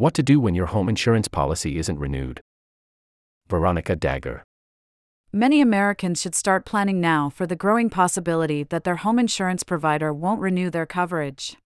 What to do when your home insurance policy isn't renewed. Veronica Dagher. Many Americans should start planning now for the growing possibility that their home insurance provider won't renew their coverage.